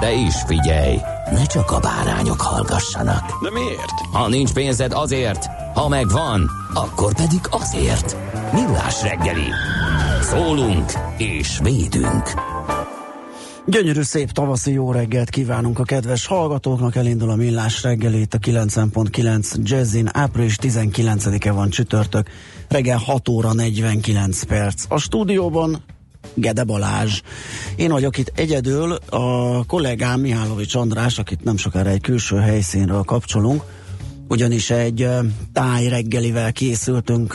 De is figyelj, ne csak a bárányok hallgassanak. De miért? Ha nincs pénzed azért, ha megvan, akkor pedig azért. Millás reggeli. Szólunk és védünk. Gyönyörű szép tavaszi jó reggelt kívánunk a kedves hallgatóknak, elindul a millás reggelét a 90.9 Jazzin, április 19-e van csütörtök, reggel 6 óra 49 perc. A stúdióban Gede Balázs. Én vagyok itt egyedül, a kollégám Mihálovics András, akit nem sokára egy külső helyszínről kapcsolunk, ugyanis egy táj reggelivel készültünk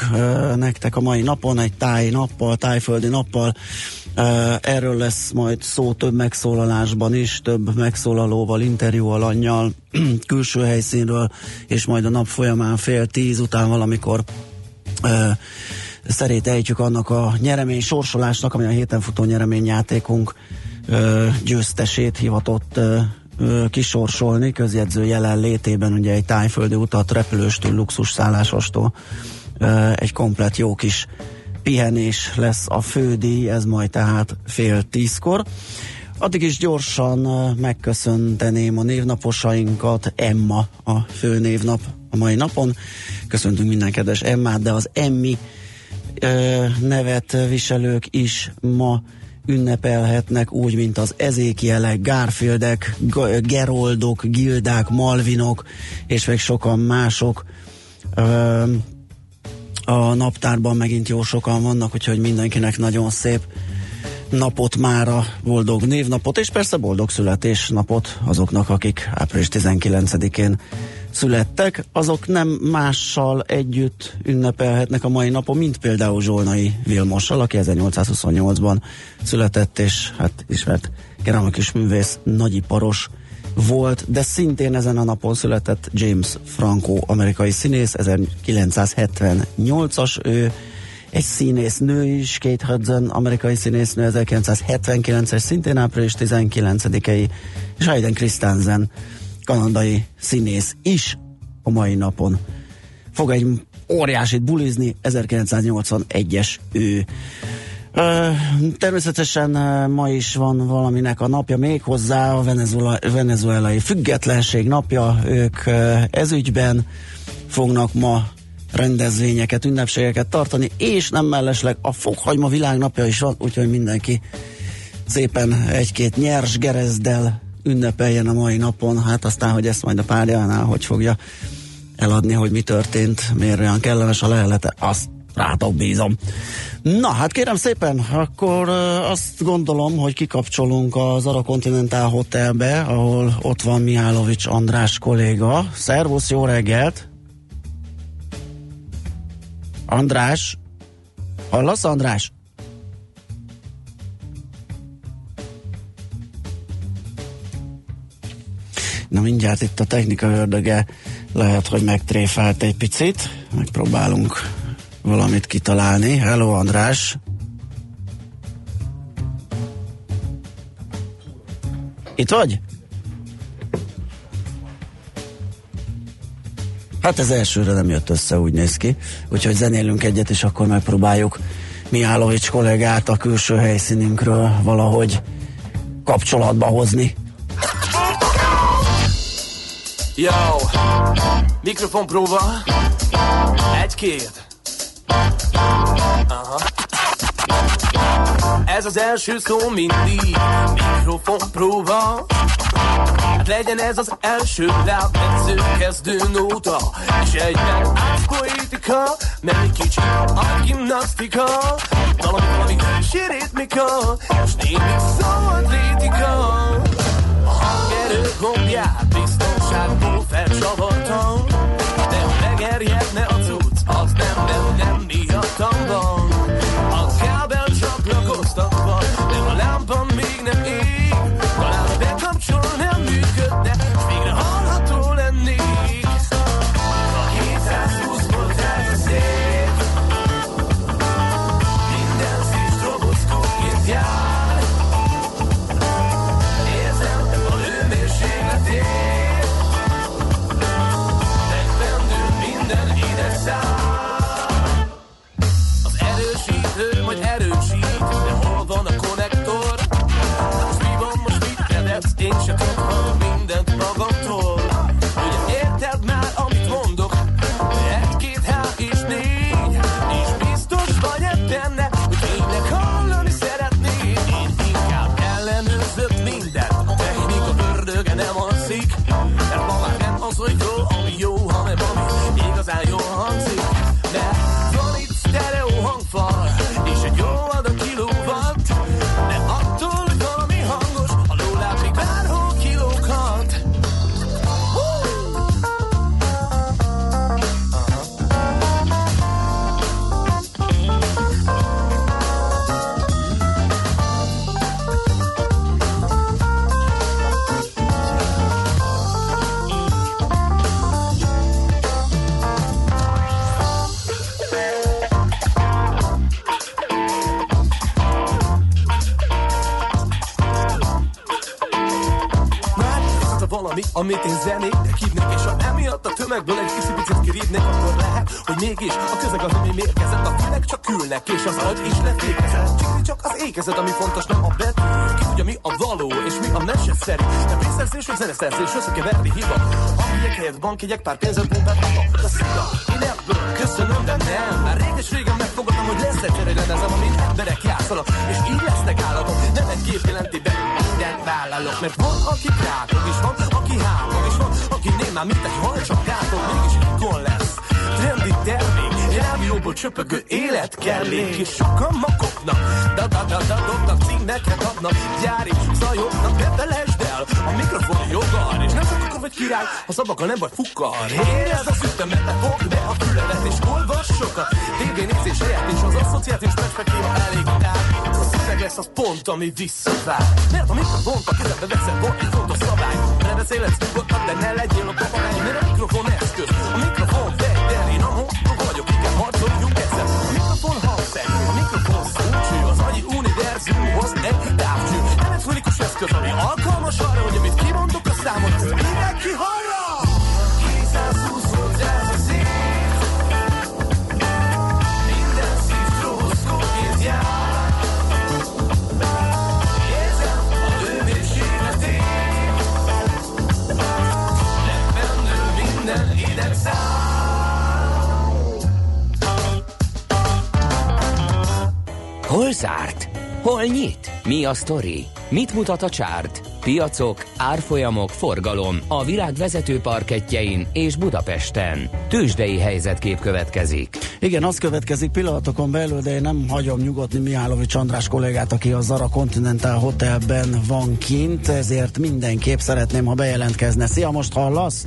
nektek a mai napon, egy táj nappal, tájföldi nappal. Erről lesz majd szó több megszólalásban is, több megszólalóval, interjú alanyjal, külső helyszínről, és majd a nap folyamán fél tíz után valamikor szerét ejtjük annak a nyeremény sorsolásnak, ami a héten futó nyereményjátékunk ö, győztesét hivatott ö, ö, kisorsolni, közjegyző jelenlétében ugye egy tájföldi utat repülőstől, luxus szállásostól ö, egy komplet jó kis pihenés lesz a fődíj, ez majd tehát fél tízkor. Addig is gyorsan megköszönteném a névnaposainkat, Emma a főnévnap a mai napon. Köszöntünk minden kedves Emmát, de az Emmi nevet viselők is ma ünnepelhetnek úgy, mint az ezékielek, Garfieldek, Geroldok, Gildák, Malvinok, és még sokan mások. A naptárban megint jó sokan vannak, úgyhogy mindenkinek nagyon szép napot mára, boldog névnapot, és persze boldog születésnapot azoknak, akik április 19-én születtek, azok nem mással együtt ünnepelhetnek a mai napon, mint például Zsolnai Vilmossal, aki 1828-ban született, és hát ismert keramikus művész, nagyiparos volt, de szintén ezen a napon született James Franco, amerikai színész, 1978-as ő, egy színész nő is, Kate Hudson, amerikai színésznő, 1979-es, szintén április 19-i, és Hayden Christensen, kanadai színész is a mai napon fog egy óriásit bulizni, 1981-es ő. Ö, természetesen ma is van valaminek a napja még hozzá, a Venezuela, venezuelai függetlenség napja, ők ezügyben fognak ma rendezvényeket, ünnepségeket tartani, és nem mellesleg a fokhagyma világnapja is van, úgyhogy mindenki szépen egy-két nyers gerezdel ünnepeljen a mai napon, hát aztán, hogy ezt majd a párjánál hogy fogja eladni, hogy mi történt, miért olyan kellemes a lehelete, azt rátok bízom. Na, hát kérem szépen, akkor azt gondolom, hogy kikapcsolunk az Ara Continental Hotelbe, ahol ott van Mihálovics András kolléga. Szervusz, jó reggelt! András? Hallasz, András? Na mindjárt itt a technika ördöge lehet, hogy megtréfált egy picit. Megpróbálunk valamit kitalálni. Hello, András! Itt vagy? Hát ez elsőre nem jött össze, úgy néz ki. Úgyhogy zenélünk egyet, és akkor megpróbáljuk Mihálovics kollégát a külső helyszínünkről valahogy kapcsolatba hozni. Yo, mikrofon próba. Egy-két. Aha. Ez az első szó mindig. Mikrofon próba. Legyen ez az első lábmetsző kezdő nóta. És egyben átpoétika Mert egy kicsit a gimnasztika. Valami, valami sérétmika És némi szabad rétika A hangerő gombját biztonságból felcsavartam De ha megerjedne a cucc Az nem, nem, nem miattam van A kábel csak lakoztatva jó, ami jó Hanem ami igazán jól hangzik mégis a közeg az, ami mérkezett A fülek csak ülnek, és az agy is lefékezett Csíkni csak az ékezet, ami fontos, nem a betű Ki tudja, mi a való, és mi a meseszerű. Nem pénzszerzés, vagy zeneszerzés, összekeverni hiba. Amelyek helyett bankjegyek, pár pénzet pumpát A szia, én ebből köszönöm, de nem. Már réges-régen megfogadtam, hogy lesz egy lemezem Amin emberek játszanak, és így lesznek állatok Nem egy gép jelenti be, mindent vállalok Mert van, aki krákog, és van, aki hámog És van, aki némán, mint egy hal, csak kátog Mégis ikon lesz, trendi termék Rádióból csöpögő élet kellék És sokan makoknak, da da da da dobnak Címeket adnak, gyári zajoknak Ne felejtsd el, a mikrofon joggal És nem csak akkor vagy király, ha szabakkal nem vagy fukkar Érezd az ütemet, fogd be a füledet És olvas sokat, TV nézés helyett És az asszociációs perspektíva elég tár. A szöveg lesz az pont, ami visszavár Mert a mikrofont a kezedbe veszed, van egy fontos szabály. Ne beszélhetsz de ne legyél a papagány Mert a mikrofon eszköz, a mikrofon fegyver Én a hontok vagyok, igen, harcoljunk egyszer. A mikrofon hangszer, a mikrofon szócső Az agyi univerzumhoz egy távcső. Elektronikus eszköz, ami alkalmas zárt? Hol nyit? Mi a sztori? Mit mutat a csárt? Piacok, árfolyamok, forgalom a világ vezető parketjein és Budapesten. Tősdei helyzetkép következik. Igen, az következik pillanatokon belül, de én nem hagyom nyugodni Mihálovics András kollégát, aki a Zara Continental Hotelben van kint, ezért mindenképp szeretném, ha bejelentkezne. Szia, most hallasz?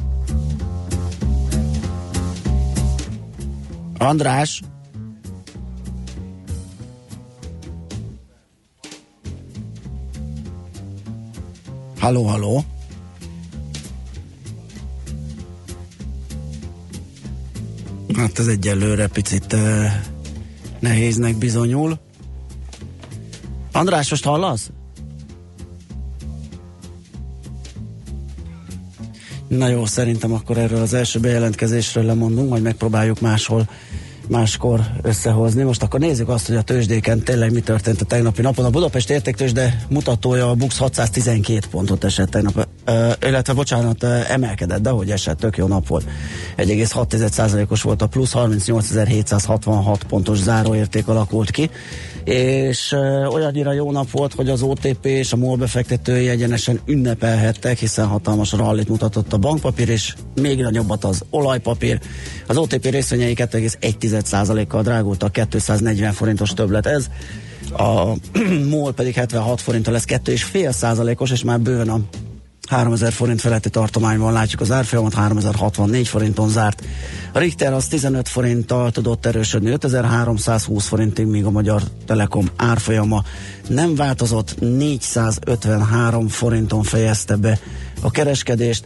András? Halló, halló? Hát ez egyelőre picit uh, nehéznek bizonyul. András, most hallasz? Na jó, szerintem akkor erről az első bejelentkezésről lemondunk, majd megpróbáljuk máshol máskor összehozni. Most akkor nézzük azt, hogy a tőzsdéken tényleg mi történt a tegnapi napon. A Budapest értéktőzsde mutatója a BUX 612 pontot esett tegnap, ö, illetve bocsánat, emelkedett, de hogy esett, tök jó nap volt. 1,6%-os volt a plusz, 38.766 pontos záróérték alakult ki, és uh, olyannyira jó nap volt, hogy az OTP és a MOL befektetői egyenesen ünnepelhettek, hiszen hatalmas rallit mutatott a bankpapír, és még nagyobbat az olajpapír. Az OTP részvényei 2,1%-kal drágultak, 240 forintos többlet ez, a MOL pedig 76 forinttal lesz 2,5 százalékos, és már bőven a 3000 forint feletti tartományban látjuk az árfolyamat, 3064 forinton zárt. A Richter az 15 forinttal tudott erősödni, 5320 forintig, míg a Magyar Telekom árfolyama nem változott, 453 forinton fejezte be a kereskedést.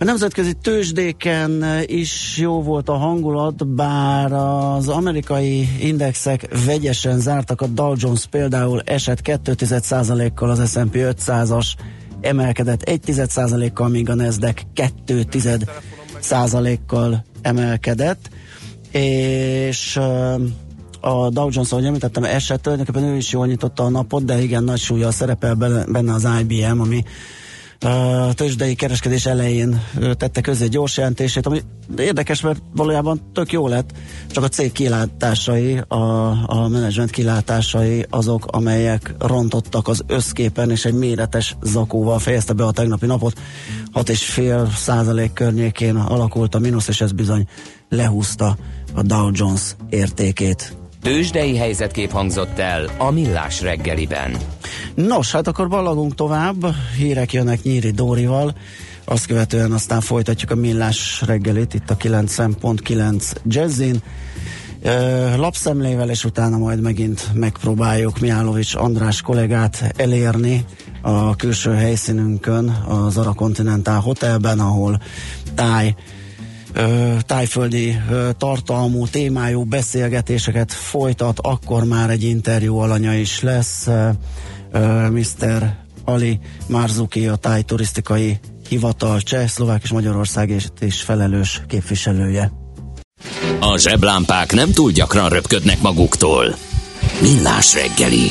A nemzetközi tőzsdéken is jó volt a hangulat, bár az amerikai indexek vegyesen zártak, a Dow Jones például esett 2,1%-kal az S&P 500-as, emelkedett 1,1%-kal, míg a Nasdaq 2,1%-kal emelkedett, és a Dow Jones, ahogy említettem, esett, tulajdonképpen ő is jól nyitotta a napot, de igen, nagy súlya szerepel benne az IBM, ami a tőzsdei kereskedés elején tette közé egy gyors jelentését, ami érdekes, mert valójában tök jó lett, csak a cég kilátásai, a, a menedzsment kilátásai azok, amelyek rontottak az összképen, és egy méretes zakóval fejezte be a tegnapi napot. 6,5 százalék környékén alakult a mínusz, és ez bizony lehúzta a Dow Jones értékét. Tőzsdei helyzetkép hangzott el a Millás reggeliben. Nos, hát akkor ballagunk tovább, hírek jönnek Nyíri Dórival, azt követően aztán folytatjuk a Millás reggelit itt a 9.9 Jazzin. lapszemlével, és utána majd megint megpróbáljuk Miálovics András kollégát elérni a külső helyszínünkön, az Ara Continental Hotelben, ahol táj tájföldi tartalmú, témájú beszélgetéseket folytat, akkor már egy interjú alanya is lesz. Mr. Ali Marzuki, a táj turisztikai hivatal cseh, szlovák és Magyarország és, és felelős képviselője. A zseblámpák nem túl gyakran röpködnek maguktól. Millás reggeli.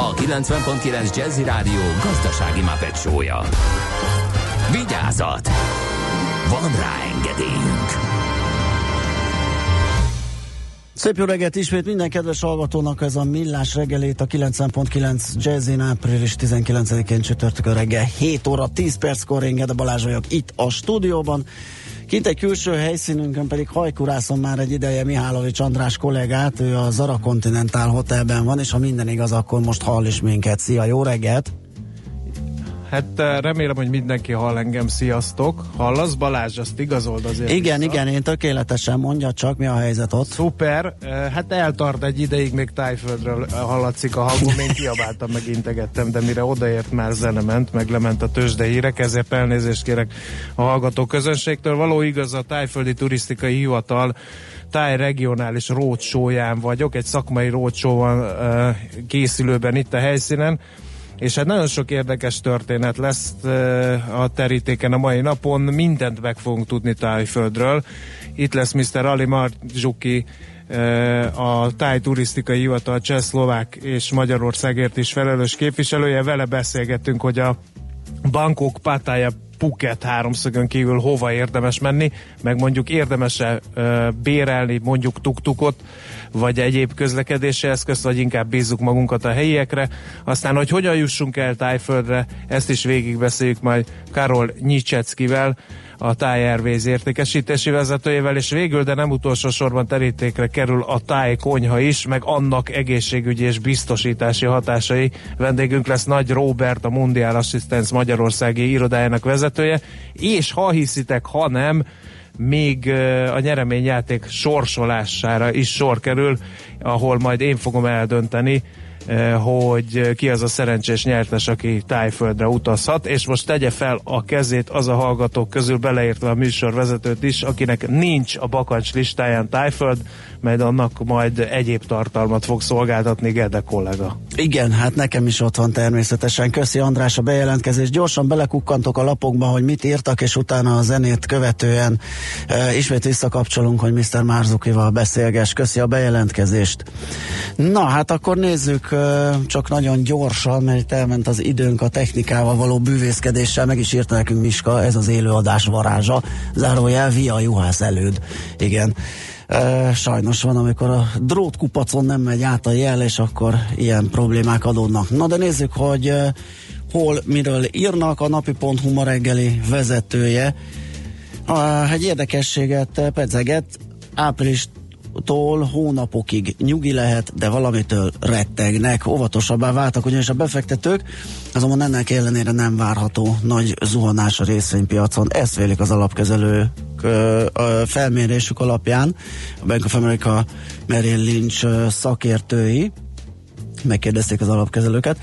a 90.9 Jazzy Rádió gazdasági mapetsója. Vigyázat! Van rá engedélyünk! Szép jó reggelt ismét minden kedves hallgatónak ez a Millás reggelét a 90.9 Jazzin április 19-én csütörtökön reggel 7 óra 10 perckor én Gede Balázs vagyok itt a stúdióban. Kint egy külső helyszínünkön pedig hajkurászom már egy ideje Mihálovics András kollégát, ő a Zara Continental Hotelben van, és ha minden igaz, akkor most hall is minket. Szia, jó reggelt! Hát eh, remélem, hogy mindenki hall engem. Sziasztok! Hallasz Balázs, azt igazold azért. Igen, vissza. igen, én tökéletesen mondja csak, mi a helyzet ott. Szuper, Eh, hát eltart egy ideig, még tájföldről eh, hallatszik a hangom, én kiabáltam, meg integettem, de mire odaért már zene ment, meg lement a tőzsde hírek, ezért elnézést kérek a hallgató közönségtől. Való igaz, a tájföldi turisztikai hivatal táj regionális rócsóján vagyok, egy szakmai rócsó van készülőben itt a helyszínen, és hát nagyon sok érdekes történet lesz uh, a terítéken a mai napon, mindent meg fogunk tudni Tájföldről. Itt lesz Mr. Ali Marzsuki, uh, a Táj Turisztikai Hivatal Csehszlovák és Magyarországért is felelős képviselője. Vele beszélgettünk, hogy a Bangkok, Pattaya, Phuket háromszögön kívül hova érdemes menni, meg mondjuk érdemes-e ö, bérelni mondjuk tuktukot, vagy egyéb közlekedési eszközt, vagy inkább bízzuk magunkat a helyiekre. Aztán, hogy hogyan jussunk el Tájföldre, ezt is végigbeszéljük majd Karol Nyicseckivel, a Airways értékesítési vezetőjével, és végül, de nem utolsó sorban terítékre kerül a Thai konyha is, meg annak egészségügyi és biztosítási hatásai. Vendégünk lesz Nagy Robert, a Mundial Assistance Magyarországi irodájának vezetője, és ha hiszitek, ha nem, még a nyereményjáték sorsolására is sor kerül, ahol majd én fogom eldönteni, hogy ki az a szerencsés nyertes, aki tájföldre utazhat, és most tegye fel a kezét az a hallgatók közül, beleértve a műsorvezetőt is, akinek nincs a bakancs listáján tájföld, mert annak majd egyéb tartalmat fog szolgáltatni Gede kollega. Igen, hát nekem is ott van természetesen. Köszi András a bejelentkezést. Gyorsan belekukkantok a lapokba, hogy mit írtak, és utána a zenét követően e, ismét visszakapcsolunk, hogy Mr. Márzukival beszélges. Köszi a bejelentkezést. Na, hát akkor nézzük csak nagyon gyorsan, mert elment az időnk a technikával való bűvészkedéssel, meg is írta nekünk Miska, ez az élőadás varázsa. Zárójel via juhász előd. Igen. Sajnos van, amikor a drótkupacon nem megy át a jel, és akkor ilyen problémák adódnak. Na de nézzük, hogy hol, miről írnak a napi.hu ma reggeli vezetője. Egy érdekességet pedzeget, április tól hónapokig nyugi lehet, de valamitől rettegnek, óvatosabbá váltak, ugyanis a befektetők, azonban ennek ellenére nem várható nagy zuhanás a részvénypiacon. Ezt vélik az alapkezelő felmérésük alapján a Bank of America Merrill Lynch szakértői, megkérdezték az alapkezelőket.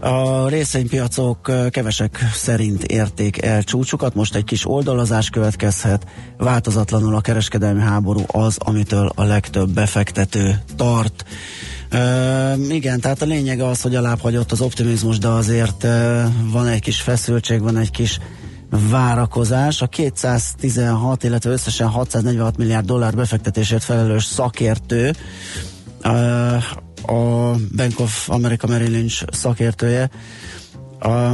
A részvénypiacok kevesek szerint érték el csúcsukat, most egy kis oldalazás következhet, változatlanul a kereskedelmi háború az, amitől a legtöbb befektető tart. Uh, igen, tehát a lényeg az, hogy alább hagyott az optimizmus, de azért uh, van egy kis feszültség, van egy kis várakozás. A 216, illetve összesen 646 milliárd dollár befektetésért felelős szakértő uh, a Bank of America Merrill Lynch szakértője. A,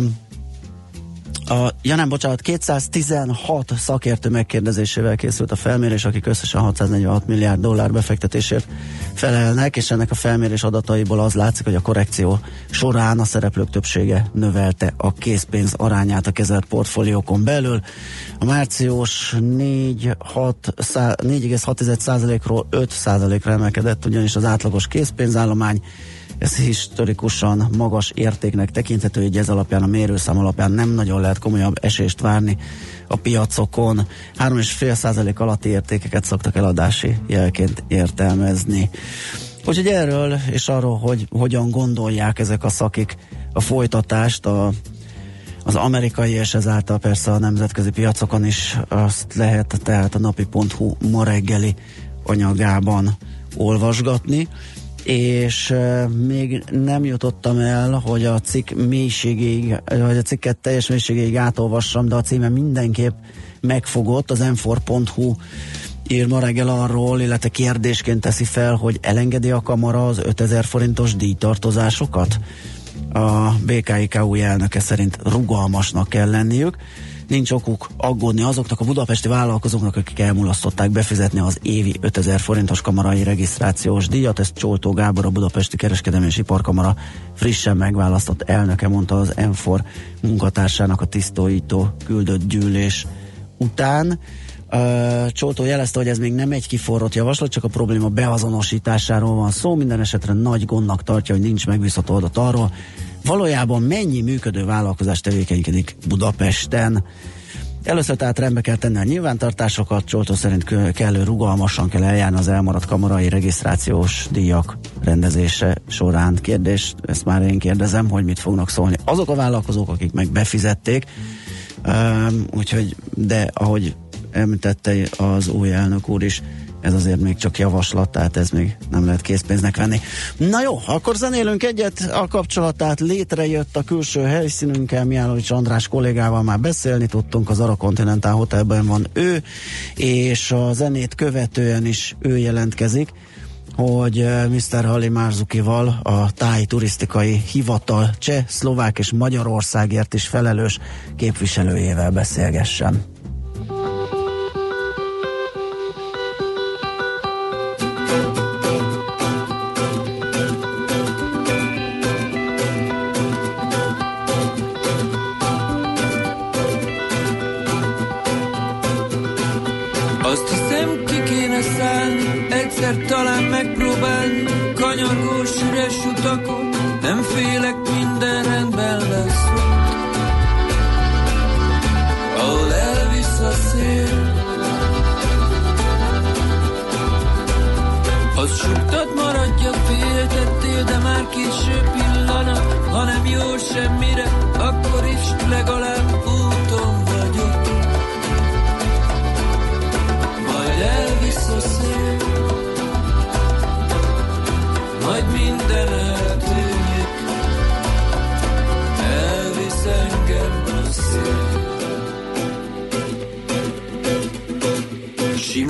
a, ja nem, bocsánat, 216 szakértő megkérdezésével készült a felmérés, akik összesen 646 milliárd dollár befektetésért felelnek, és ennek a felmérés adataiból az látszik, hogy a korrekció során a szereplők többsége növelte a készpénz arányát a kezelt portfóliókon belül. A március 4,6%-ról 5%-ra emelkedett, ugyanis az átlagos készpénzállomány ez historikusan magas értéknek tekinthető, hogy ez alapján a mérőszám alapján nem nagyon lehet komolyabb esést várni a piacokon. 3,5% alatti értékeket szoktak eladási jelként értelmezni. Úgyhogy erről és arról, hogy hogyan gondolják ezek a szakik a folytatást, a, az amerikai és ezáltal persze a nemzetközi piacokon is azt lehet tehát a napi.hu ma reggeli anyagában olvasgatni és még nem jutottam el, hogy a cikk mélységéig, vagy a cikket teljes mélységéig átolvassam, de a címe mindenképp megfogott, az m4.hu ír ma reggel arról, illetve kérdésként teszi fel, hogy elengedi a kamara az 5000 forintos díjtartozásokat? A BKIK új elnöke szerint rugalmasnak kell lenniük nincs okuk aggódni azoknak a budapesti vállalkozóknak, akik elmulasztották befizetni az évi 5000 forintos kamarai regisztrációs díjat. Ezt Csoltó Gábor, a Budapesti Kereskedelmi és Iparkamara frissen megválasztott elnöke mondta az Enfor munkatársának a tisztóító küldött gyűlés után. Csoltó jelezte, hogy ez még nem egy kiforrott javaslat, csak a probléma beazonosításáról van szó. Minden esetre nagy gondnak tartja, hogy nincs megbízható adat arról, valójában mennyi működő vállalkozás tevékenykedik Budapesten. Először tehát rendbe kell tenni a nyilvántartásokat, Csoltó szerint kellő rugalmasan kell eljárni az elmaradt kamarai regisztrációs díjak rendezése során. Kérdés, ezt már én kérdezem, hogy mit fognak szólni azok a vállalkozók, akik meg befizették, um, úgyhogy, de ahogy említette az új elnök úr is, ez azért még csak javaslat, tehát ez még nem lehet készpénznek venni. Na jó, akkor zenélünk egyet, a kapcsolatát létrejött a külső helyszínünkkel, Miálovics András kollégával már beszélni tudtunk, az Ara Continental Hotelben van ő, és a zenét követően is ő jelentkezik, hogy eh, Mr. Hali Márzukival a táj turisztikai hivatal cseh, szlovák és Magyarországért is felelős képviselőjével beszélgessen.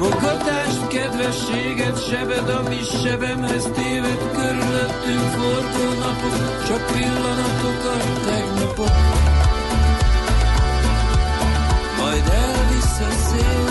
Mogatást, kedvességet, sebed, ami sebemhez téved, körülöttünk forgó napok, csak pillanatokat, tegnapok. Majd elvisz a szél.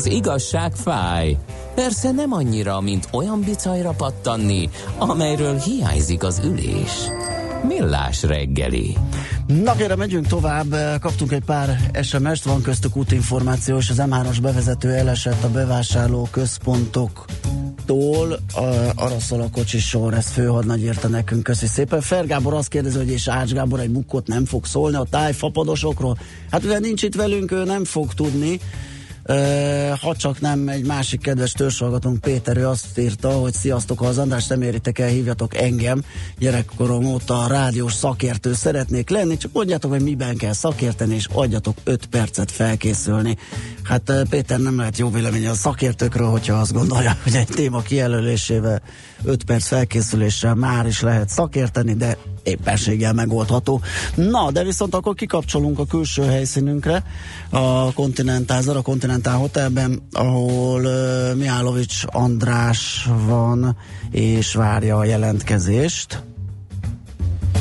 Az igazság fáj. Persze nem annyira, mint olyan bicajra pattanni, amelyről hiányzik az ülés. Millás reggeli. Na kérem, megyünk tovább. Kaptunk egy pár SMS-t, van köztük útinformáció, és az M3-as bevezető elesett a bevásárló központok tól arra szól a kocsis sor, ezt főhadnagy érte nekünk, köszi szépen. Fergábor azt kérdezi, hogy és Ács Gábor egy mukkot nem fog szólni a tájfapadosokról. Hát ugye nincs itt velünk, ő nem fog tudni, ha csak nem egy másik kedves törzsalgatónk Péter, ő azt írta, hogy sziasztok, ha az András nem éritek el, hívjatok engem. Gyerekkorom óta rádiós szakértő szeretnék lenni, csak mondjátok, hogy miben kell szakérteni, és adjatok 5 percet felkészülni. Hát Péter nem lehet jó véleménye a szakértőkről, hogyha azt gondolja, hogy egy téma kijelölésével 5 perc felkészüléssel már is lehet szakérteni, de éppenséggel megoldható. Na, de viszont akkor kikapcsolunk a külső helyszínünkre, a Continental, a Continental Hotelben, ahol uh, Mihálovics András van, és várja a jelentkezést.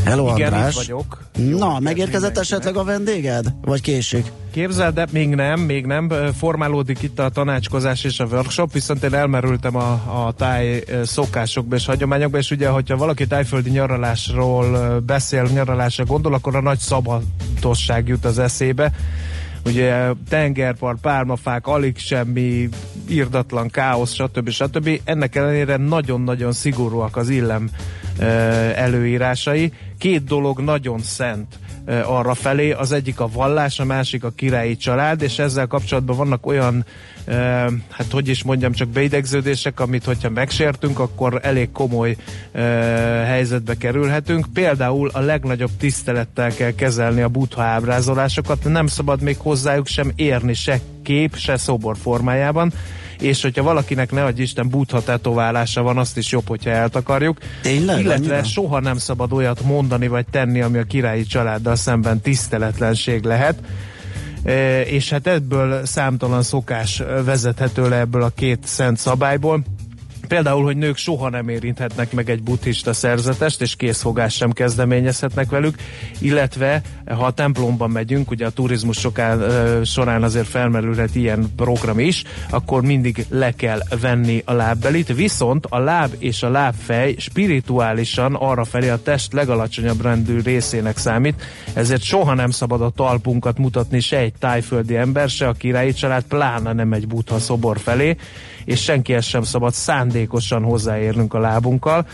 Hello, Igen, András. vagyok. Na, megérkezett esetleg a vendéged? Vagy késik? Képzeld, de még nem, még nem. Formálódik itt a tanácskozás és a workshop, viszont én elmerültem a, a táj szokásokba és hagyományokba, és ugye, hogyha valaki tájföldi nyaralásról beszél, nyaralásra gondol, akkor a nagy szabatosság jut az eszébe. Ugye tengerpart, pálmafák, alig semmi, írdatlan káosz, stb. stb. Ennek ellenére nagyon-nagyon szigorúak az illem előírásai. Két dolog nagyon szent arra felé, az egyik a vallás, a másik a királyi család, és ezzel kapcsolatban vannak olyan, hát hogy is mondjam, csak beidegződések, amit hogyha megsértünk, akkor elég komoly helyzetbe kerülhetünk. Például a legnagyobb tisztelettel kell kezelni a butha ábrázolásokat, nem szabad még hozzájuk sem érni se kép, se szobor formájában és hogyha valakinek ne adj Isten butha tetoválása van, azt is jobb, hogyha eltakarjuk. Tényleg? Illetve Annyira? soha nem szabad olyat mondani vagy tenni, ami a királyi családdal szemben tiszteletlenség lehet. E, és hát ebből számtalan szokás vezethető le ebből a két szent szabályból. Például, hogy nők soha nem érinthetnek meg egy buddhista szerzetest, és készfogást sem kezdeményezhetnek velük, illetve ha a templomban megyünk, ugye a turizmus sokán, során azért felmerülhet ilyen program is, akkor mindig le kell venni a lábbelit, viszont a láb és a lábfej spirituálisan arra felé a test legalacsonyabb rendű részének számít, ezért soha nem szabad a talpunkat mutatni se egy tájföldi ember, se a királyi család, pláne nem egy buddha szobor felé, és senkihez sem szabad szándékosan hozzáérnünk a lábunkkal.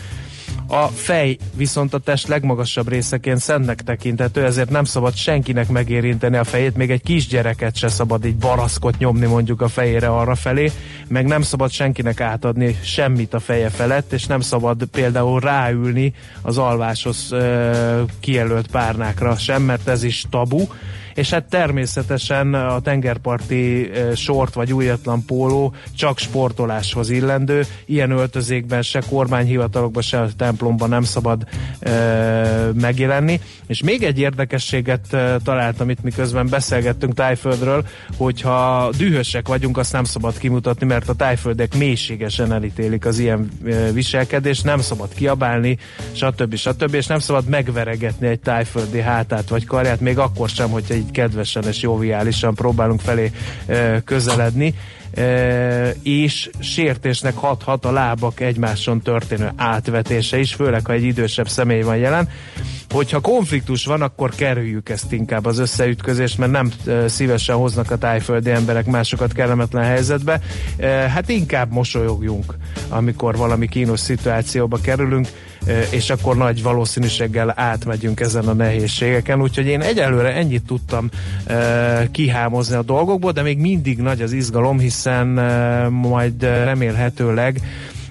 A fej viszont a test legmagasabb részeként szentnek tekintető, ezért nem szabad senkinek megérinteni a fejét, még egy kisgyereket se szabad így baraszkot nyomni mondjuk a fejére arra felé, meg nem szabad senkinek átadni semmit a feje felett, és nem szabad például ráülni az alváshoz ö, kijelölt párnákra sem, mert ez is tabu, és hát természetesen a tengerparti sort vagy újatlan póló csak sportoláshoz illendő, ilyen öltözékben se kormányhivatalokban, se templomban nem szabad e, megjelenni. És még egy érdekességet e, találtam itt, miközben beszélgettünk Tájföldről, hogyha dühösek vagyunk, azt nem szabad kimutatni, mert a tájföldek mélységesen elítélik az ilyen e, viselkedést, nem szabad kiabálni, stb. stb. és nem szabad megveregetni egy tájföldi hátát vagy karját, még akkor sem, hogyha így kedvesen és joviálisan próbálunk felé közeledni és sértésnek hathat a lábak egymáson történő átvetése is, főleg ha egy idősebb személy van jelen. Hogyha konfliktus van, akkor kerüljük ezt inkább az összeütközést, mert nem szívesen hoznak a tájföldi emberek másokat kellemetlen helyzetbe. Hát inkább mosolyogjunk, amikor valami kínos szituációba kerülünk, és akkor nagy valószínűséggel átmegyünk ezen a nehézségeken. Úgyhogy én egyelőre ennyit tudtam kihámozni a dolgokból, de még mindig nagy az izgalom, hiszen majd remélhetőleg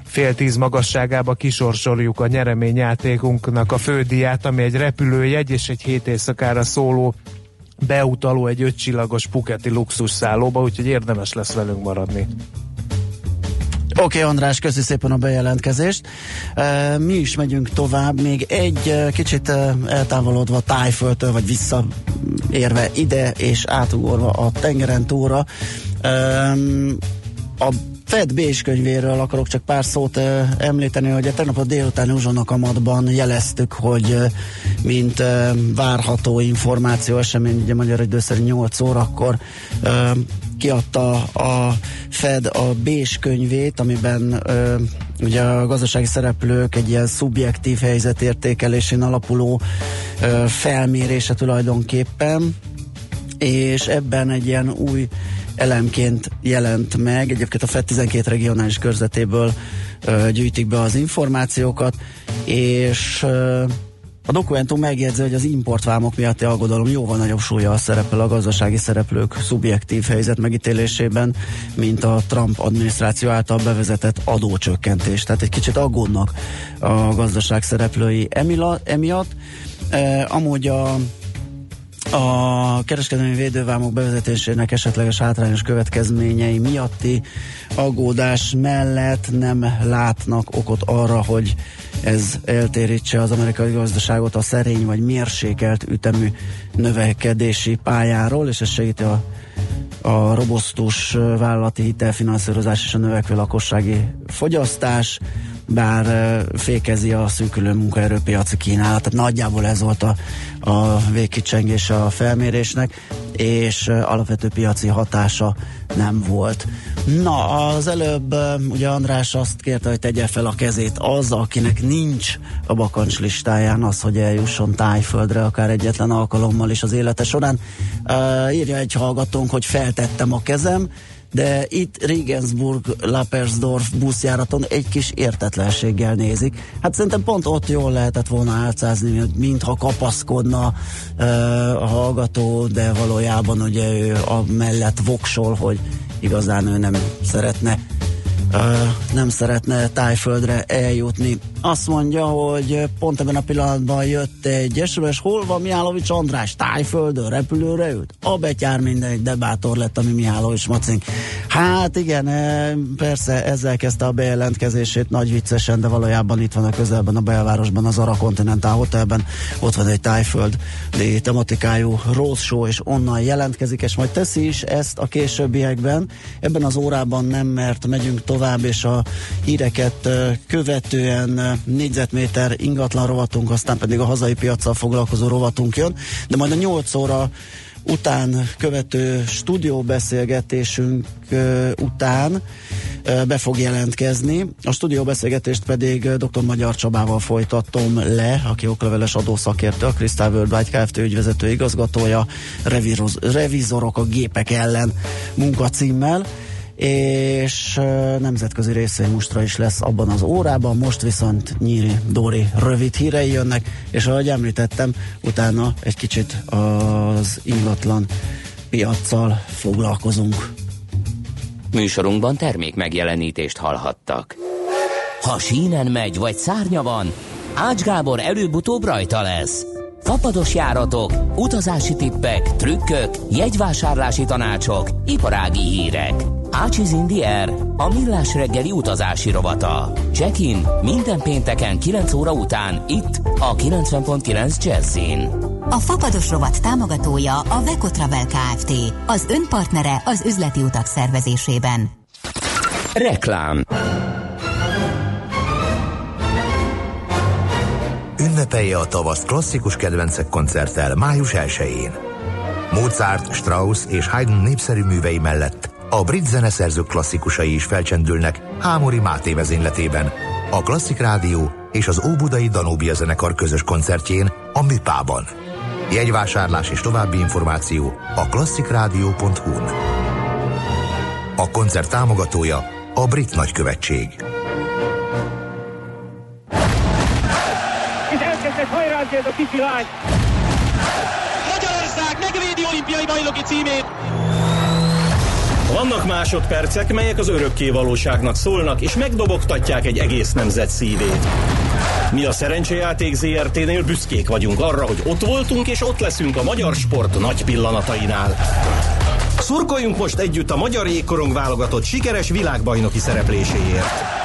fél tíz magasságába kisorsoljuk a nyereményjátékunknak a fődiát, ami egy repülőjegy és egy hét éjszakára szóló beutaló egy ötcsillagos puketi luxus szállóba, úgyhogy érdemes lesz velünk maradni. Oké, okay, András, köszi szépen a bejelentkezést. Mi is megyünk tovább, még egy kicsit eltávolodva Tájföldtől, vagy visszaérve ide, és átugorva a tengeren túra. Uh, a Fed Bés könyvéről akarok csak pár szót említeni, hogy a tegnap a délutáni uzsonakamatban jeleztük, hogy mint várható információ esemény, ugye magyar idő szerint 8 órakor uh, kiadta a Fed a Bés könyvét, amiben ö, ugye a gazdasági szereplők egy ilyen szubjektív helyzetértékelésén alapuló ö, felmérése tulajdonképpen, és ebben egy ilyen új elemként jelent meg. Egyébként a FED 12 regionális körzetéből ö, gyűjtik be az információkat, és ö, a dokumentum megjegyzi, hogy az importvámok miatti aggodalom jóval nagyobb súlya szerepel a gazdasági szereplők szubjektív helyzet megítélésében, mint a Trump adminisztráció által bevezetett adócsökkentés. Tehát egy kicsit aggódnak a gazdaság szereplői emiatt. Amúgy a a kereskedelmi védővámok bevezetésének esetleges hátrányos következményei miatti aggódás mellett nem látnak okot arra, hogy ez eltérítse az amerikai gazdaságot a szerény vagy mérsékelt ütemű növekedési pályáról, és ez segíti a a robosztus vállalati hitelfinanszírozás és a növekvő lakossági fogyasztás, bár fékezi a szűkülő munkaerőpiaci kínálat, nagyjából ez volt a, a végkicsengés a felmérésnek, és alapvető piaci hatása nem volt. Na, az előbb ugye András azt kérte, hogy tegye fel a kezét az, akinek nincs a bakancs listáján az, hogy eljusson tájföldre, akár egyetlen alkalommal is az élete során. Uh, írja egy hallgatónk, hogy feltettem a kezem, de itt Regensburg Lapersdorf buszjáraton egy kis értetlenséggel nézik. Hát szerintem pont ott jól lehetett volna álcázni, mintha kapaszkodna uh, a hallgató, de valójában ugye ő a mellett voksol, hogy igazán ő nem szeretne nem szeretne tájföldre eljutni. Azt mondja, hogy pont ebben a pillanatban jött egy SMS, hol van Mihálovics András? Tájföldön, repülőre ült? A betyár minden egy debátor lett, ami Mihálovics Macink. Hát igen, persze ezzel kezdte a bejelentkezését nagy viccesen, de valójában itt van a közelben, a belvárosban, az Ara Continental Hotelben, ott van egy tájföld tematikájú Rose Show, és onnan jelentkezik, és majd teszi is ezt a későbbiekben. Ebben az órában nem, mert megyünk tovább és a híreket követően négyzetméter ingatlan rovatunk, aztán pedig a hazai piacsal foglalkozó rovatunk jön, de majd a 8 óra után követő stúdióbeszélgetésünk uh, után uh, be fog jelentkezni. A stúdióbeszélgetést pedig dr. Magyar Csabával folytatom le, aki okleveles adószakértő, a Crystal Worldwide Kft. ügyvezető igazgatója, revizorok a gépek ellen munkacímmel és nemzetközi részvénymustra is lesz abban az órában, most viszont Nyíri Dóri rövid hírei jönnek, és ahogy említettem, utána egy kicsit az ingatlan piaccal foglalkozunk. Műsorunkban termék megjelenítést hallhattak. Ha sínen megy, vagy szárnya van, Ács Gábor előbb-utóbb rajta lesz. Fapados járatok, utazási tippek, trükkök, jegyvásárlási tanácsok, iparági hírek. Ácsiz Indier, a millás reggeli utazási rovata. Check-in minden pénteken 9 óra után itt a 90.9 Jazzin. A Fapados rovat támogatója a Veco Travel Kft. Az önpartnere az üzleti utak szervezésében. Reklám Ünnepelje a tavaszt klasszikus kedvencek koncerttel május 1-én. Mozart, Strauss és Haydn népszerű művei mellett a brit zeneszerző klasszikusai is felcsendülnek Hámori Máté vezényletében, a Klasszik Rádió és az Óbudai Danóbia zenekar közös koncertjén a Műpában. Jegyvásárlás és további információ a klasszikrádió.hu-n. A koncert támogatója a Brit Nagykövetség. Elkezdett hajránzni ez a kicsi lány! Magyarország megvédi olimpiai bajnoki címét! Vannak másodpercek, melyek az örökké valóságnak szólnak, és megdobogtatják egy egész nemzet szívét. Mi a Szerencsejáték ZRT-nél büszkék vagyunk arra, hogy ott voltunk, és ott leszünk a magyar sport nagy pillanatainál. Szurkoljunk most együtt a magyar jégkorong válogatott sikeres világbajnoki szerepléséért.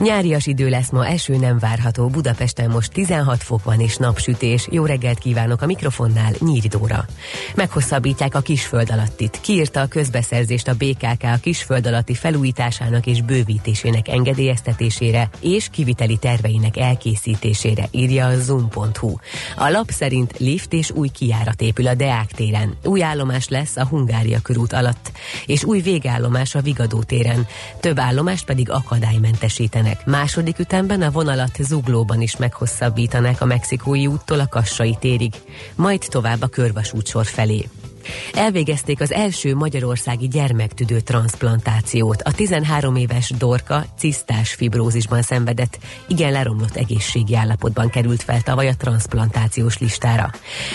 Nyárias idő lesz ma, eső nem várható. Budapesten most 16 fok van és napsütés. Jó reggelt kívánok a mikrofonnál, Nyíridóra. Meghosszabbítják a kisföld alattit. Kiírta a közbeszerzést a BKK a kisföld alatti felújításának és bővítésének engedélyeztetésére és kiviteli terveinek elkészítésére, írja a zoom.hu. A lap szerint lift és új kiárat épül a Deák téren. Új állomás lesz a Hungária körút alatt, és új végállomás a Vigadó téren. Több állomást pedig akadálymentesítenek lesznek. Második ütemben a vonalat Zuglóban is meghosszabbítanák a mexikói úttól a Kassai térig, majd tovább a körvasútsor felé. Elvégezték az első magyarországi gyermektüdő transplantációt. A 13 éves Dorka cisztás fibrózisban szenvedett, igen leromlott egészségi állapotban került fel tavaly a transplantációs listára.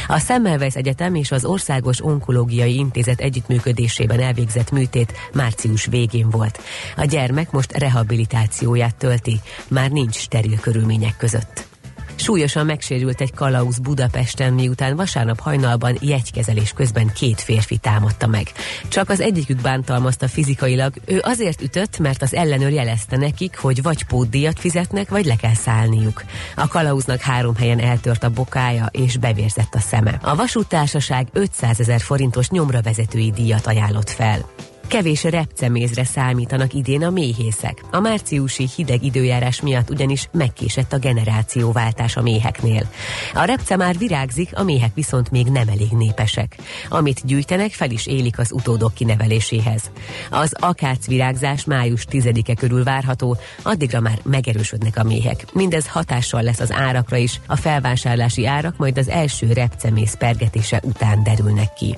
A Semmelweis Egyetem és az Országos Onkológiai Intézet együttműködésében elvégzett műtét március végén volt. A gyermek most rehabilitációját tölti, már nincs steril körülmények között. Súlyosan megsérült egy kalauz Budapesten, miután vasárnap hajnalban jegykezelés közben két férfi támadta meg. Csak az egyikük bántalmazta fizikailag, ő azért ütött, mert az ellenőr jelezte nekik, hogy vagy pótdíjat fizetnek, vagy le kell szállniuk. A kalauznak három helyen eltört a bokája, és bevérzett a szeme. A vasútársaság 500 ezer forintos nyomra vezetői díjat ajánlott fel. Kevés repcemézre számítanak idén a méhészek. A márciusi hideg időjárás miatt ugyanis megkésett a generációváltás a méheknél. A repce már virágzik, a méhek viszont még nem elég népesek. Amit gyűjtenek, fel is élik az utódok kineveléséhez. Az akác virágzás május 10-e körül várható, addigra már megerősödnek a méhek. Mindez hatással lesz az árakra is, a felvásárlási árak majd az első repcemész pergetése után derülnek ki.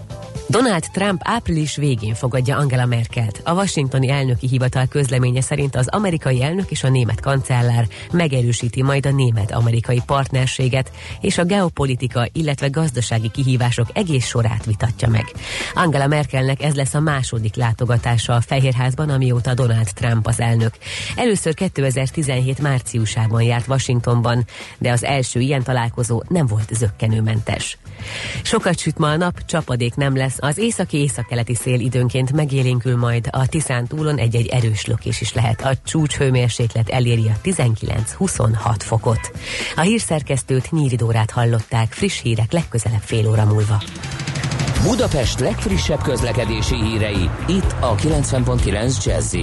Donald Trump április végén fogadja Angela Merkelt. A washingtoni elnöki hivatal közleménye szerint az amerikai elnök és a német kancellár megerősíti majd a német-amerikai partnerséget, és a geopolitika, illetve gazdasági kihívások egész sorát vitatja meg. Angela Merkelnek ez lesz a második látogatása a Fehérházban, amióta Donald Trump az elnök. Először 2017 márciusában járt Washingtonban, de az első ilyen találkozó nem volt zöggenőmentes. Sokat süt ma a nap, csapadék nem lesz, az északi északkeleti szél időnként megélénkül majd a Tiszán túlon egy-egy erős lökés is lehet. A csúcs hőmérséklet eléri a 19-26 fokot. A hírszerkesztőt Nyíridórát hallották, friss hírek legközelebb fél óra múlva. Budapest legfrissebb közlekedési hírei, itt a 90.9 jazz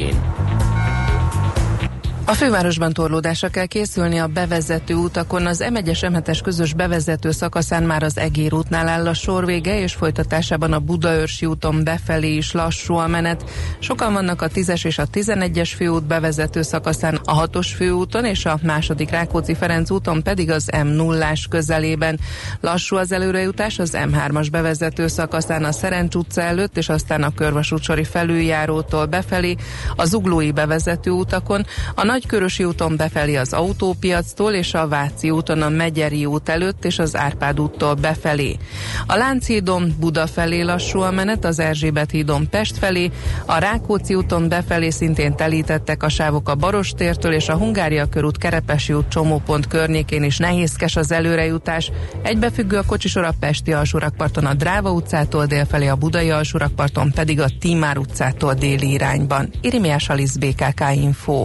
a fővárosban torlódásra kell készülni a bevezető utakon. Az M1-es M7-es közös bevezető szakaszán már az Egér útnál áll a sor vége, és folytatásában a Budaörsi úton befelé is lassú a menet. Sokan vannak a 10-es és a 11-es főút bevezető szakaszán, a 6-os főúton és a második Rákóczi-Ferenc úton pedig az M0-ás közelében. Lassú az előrejutás az M3-as bevezető szakaszán a Szerencs utca előtt, és aztán a Körvasútsori felüljárótól befelé, a Zuglói bevezető utakon, a Nagykörösi úton befelé az autópiactól és a Váci úton a Megyeri út előtt és az Árpád úttól befelé. A Lánchídon Buda felé lassú a menet, az Erzsébet hídon Pest felé, a Rákóczi úton befelé szintén telítettek a sávok a Barostértől és a Hungária körút Kerepesi út csomópont környékén is nehézkes az előrejutás. Egybefüggő a kocsisor a Pesti alsórakparton a Dráva utcától délfelé a Budai alsórakparton pedig a Tímár utcától déli irányban. Irimiás Alisz BKK Info.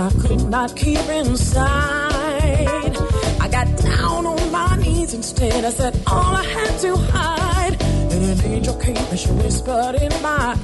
I could not keep inside. I got down on my knees instead. I said all I had to hide. And an angel came and she whispered in my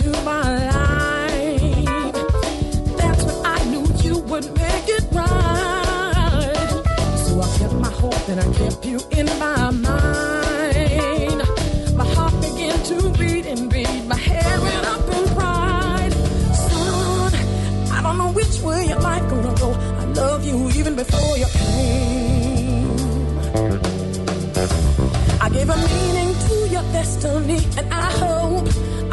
To my life. That's when I knew you would make it right. So I kept my hope and I kept you in my mind. My heart began to beat and beat, my hair went up in pride. Son, I don't know which way your life gonna go. I love you even before you came. I gave a meaning to your destiny, and I heard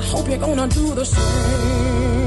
hope you're gonna do the same.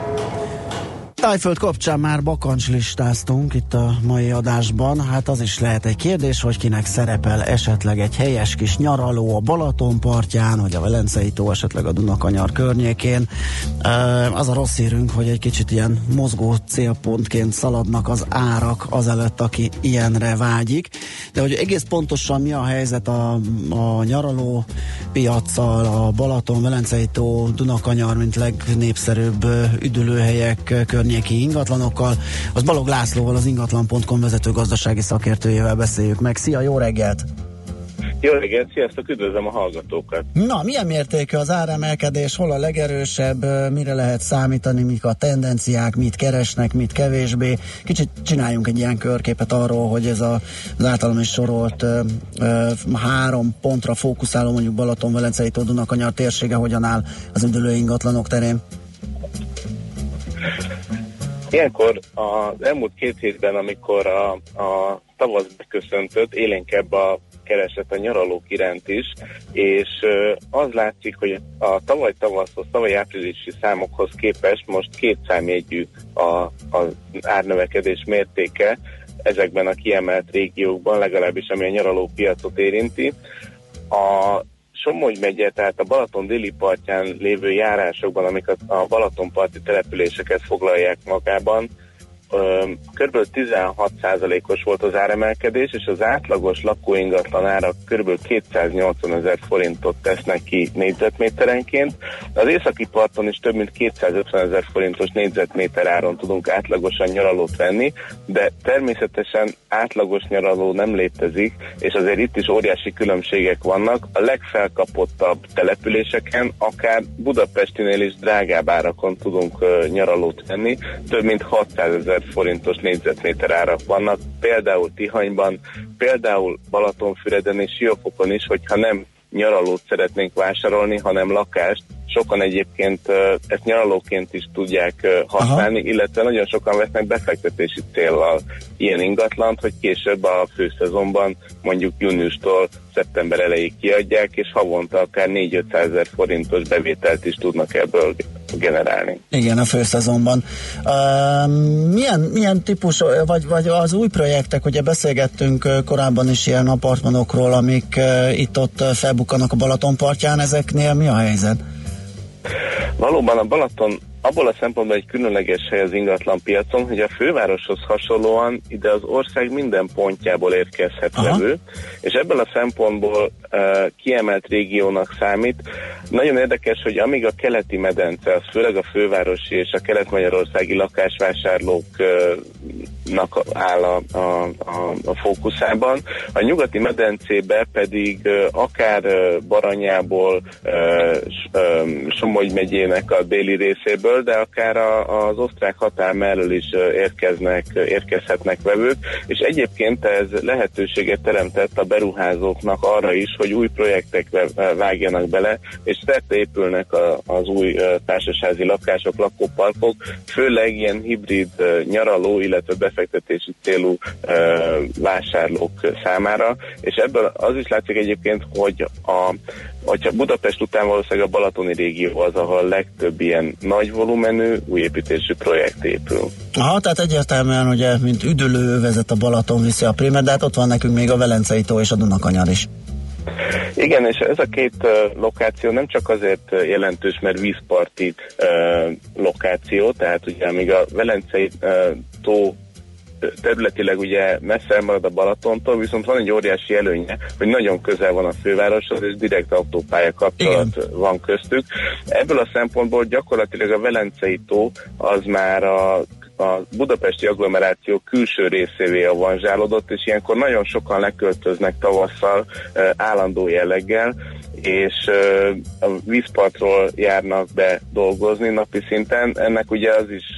Tájföld kapcsán már bakancs listáztunk itt a mai adásban. Hát az is lehet egy kérdés, hogy kinek szerepel esetleg egy helyes kis nyaraló a Balaton partján, vagy a Velencei tó, esetleg a Dunakanyar környékén. Az a rossz hírünk, hogy egy kicsit ilyen mozgó célpontként szaladnak az árak azelőtt, aki ilyenre vágyik. De hogy egész pontosan mi a helyzet a, a nyaraló piaccal, a Balaton, Velencei tó, Dunakanyar, mint legnépszerűbb üdülőhelyek környékén környéki ingatlanokkal. Az Balog Lászlóval, az ingatlan.com vezető gazdasági szakértőjével beszéljük meg. Szia, jó reggelt! Jó reggelt, sziasztok, üdvözlöm a hallgatókat! Na, milyen mértékű az áremelkedés, hol a legerősebb, mire lehet számítani, mik a tendenciák, mit keresnek, mit kevésbé. Kicsit csináljunk egy ilyen körképet arról, hogy ez a, az általam is sorolt ö, ö, három pontra fókuszáló, mondjuk Balaton, Velencei tó, Dunakanyar térsége hogyan áll az üdülő ingatlanok terén. Ilyenkor az elmúlt két hétben, amikor a, a tavasz beköszöntött, élénkebb a kereset a nyaralók iránt is, és az látszik, hogy a tavaly tavaszhoz, tavaly áprilisi számokhoz képest most két számjegyű az árnövekedés mértéke ezekben a kiemelt régiókban, legalábbis ami a nyaraló piacot érinti. A Somogy megye, tehát a Balaton déli partján lévő járásokban, amik a Balatonparti településeket foglalják magában, kb. 16%-os volt az áremelkedés, és az átlagos lakóingatlan árak kb. 280 ezer forintot tesznek ki négyzetméterenként. Az északi parton is több mint 250 ezer forintos négyzetméter áron tudunk átlagosan nyaralót venni, de természetesen átlagos nyaraló nem létezik, és azért itt is óriási különbségek vannak. A legfelkapottabb településeken, akár Budapestinél is drágább árakon tudunk nyaralót venni, több mint 600 ezer forintos négyzetméter árak vannak, például Tihanyban, például Balatonfüreden és Siófokon is, hogyha nem nyaralót szeretnénk vásárolni, hanem lakást, sokan egyébként ezt nyaralóként is tudják használni, Aha. illetve nagyon sokan vesznek befektetési céllal ilyen ingatlant, hogy később a főszezonban mondjuk júniustól szeptember elejéig kiadják, és havonta akár 4-500 ezer forintos bevételt is tudnak ebből generálni. Igen, a főszezonban. Uh, milyen, milyen típus, vagy, vagy az új projektek, ugye beszélgettünk korábban is ilyen apartmanokról, amik itt-ott felbukkanak a Balaton partján, ezeknél mi a helyzet? Valóban a Balaton abból a szempontból egy különleges hely az ingatlan piacon, hogy a fővároshoz hasonlóan ide az ország minden pontjából érkezhet vevő, és ebből a szempontból kiemelt régiónak számít. Nagyon érdekes, hogy amíg a keleti medence, az főleg a fővárosi és a kelet-magyarországi lakásvásárlóknak áll a, a, a, a fókuszában, a nyugati medencébe pedig akár Baranyából, Somogy megyének a déli részéből, de akár a, az osztrák határ mellől is érkeznek, érkezhetnek vevők, és egyébként ez lehetőséget teremtett a beruházóknak arra is, hogy új projektek vágjanak bele, és szerte épülnek az új társasházi lakások, lakóparkok, főleg ilyen hibrid nyaraló, illetve befektetési célú vásárlók számára, és ebből az is látszik egyébként, hogy a hogyha Budapest után valószínűleg a Balatoni régió az, ahol a legtöbb ilyen nagy volumenű új építésű projekt épül. Aha, tehát egyértelműen ugye, mint üdülő vezet a Balaton viszi a primet, de hát ott van nekünk még a Velencei tó és a Dunakanyar is. Igen, és ez a két uh, lokáció nem csak azért jelentős, mert vízparti uh, lokáció, tehát ugye amíg a Velencei uh, tó területileg ugye messze marad a Balatontól, viszont van egy óriási előnye, hogy nagyon közel van a fővároshoz, és direkt autópálya kapcsolat Igen. van köztük. Ebből a szempontból gyakorlatilag a Velencei tó az már a a budapesti agglomeráció külső részévé avanzsálódott, és ilyenkor nagyon sokan leköltöznek tavasszal állandó jelleggel, és a vízpartról járnak be dolgozni napi szinten. Ennek ugye az is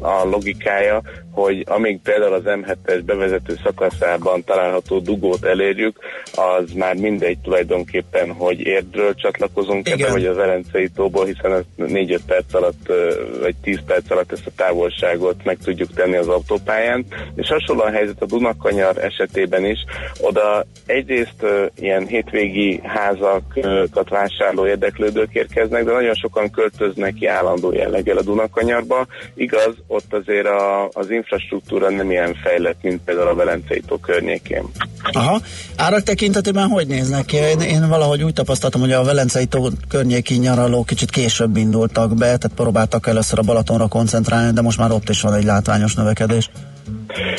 a logikája, hogy amíg például az M7-es bevezető szakaszában található dugót elérjük, az már mindegy tulajdonképpen, hogy érdről csatlakozunk ebbe, vagy az Velencei tóból, hiszen ez 4-5 perc alatt, vagy 10 perc alatt ezt a távolságot meg tudjuk tenni az autópályán. És hasonló a helyzet a Dunakanyar esetében is. Oda egyrészt ilyen hétvégi házakat vásárló érdeklődők érkeznek, de nagyon sokan költöznek ki állandó jelleggel a Dunakanyarba. Igaz, ott azért a, az infrastruktúra nem ilyen fejlett, mint például a Velencei tó környékén. Aha. Árak tekintetében hogy néznek ki? Én, én valahogy úgy tapasztaltam, hogy a Velencei tó környéki nyaraló kicsit később indultak be, tehát próbáltak először a Balatonra koncentrálni, de most már ott is van egy látványos növekedés.